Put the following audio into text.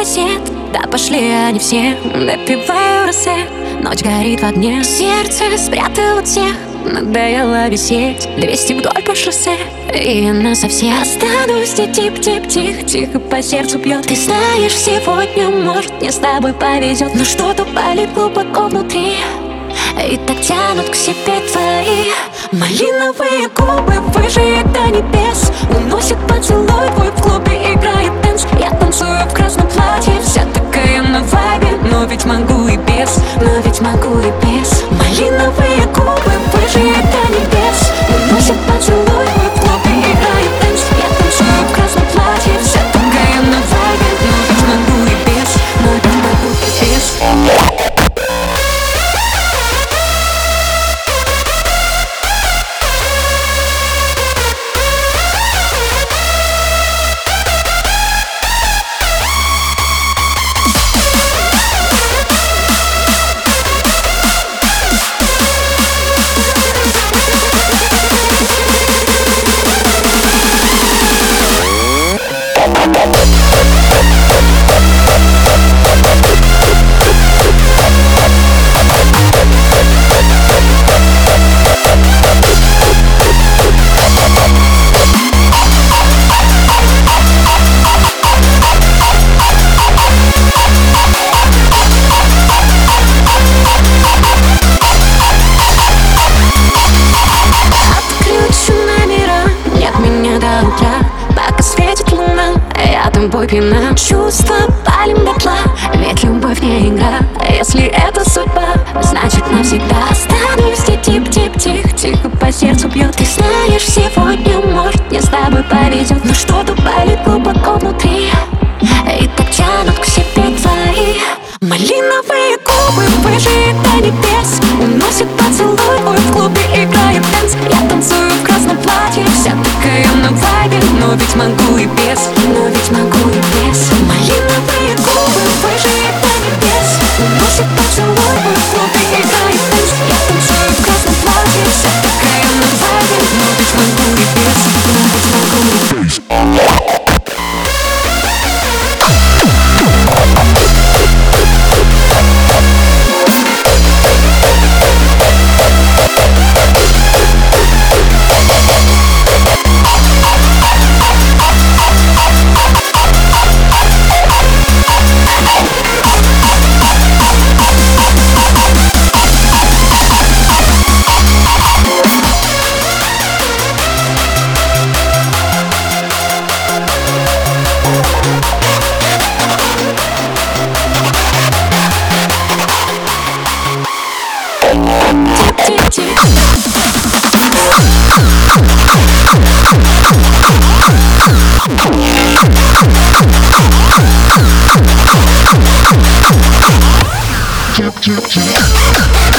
кассет. Да пошли они все, напиваю росе Ночь горит в огне. Сердце спрятало всех. Надоело висеть 200 вдоль по шоссе И я совсем Останусь и тип-тип-тих Тихо по сердцу бьет Ты знаешь, сегодня, может, мне с тобой повезет Но что-то болит глубоко внутри И так тянут к себе твои. Малиновые губы выше до небес Уносит поцелуй твой в клубе играет dance Я танцую в красном платье Вся такая на вайбе Но ведь могу тобой Чувства палим дотла, ведь любовь не игра. Если это судьба, значит навсегда Останусь. Тип-тип-тих, тихо по сердцу бьет. Ты знаешь, сегодня, может, мне с тобой повезет. Но что-то болит глубоко внутри? И так тянут к себе твои. Малиновые губы выше до небес Chip, chip, chip.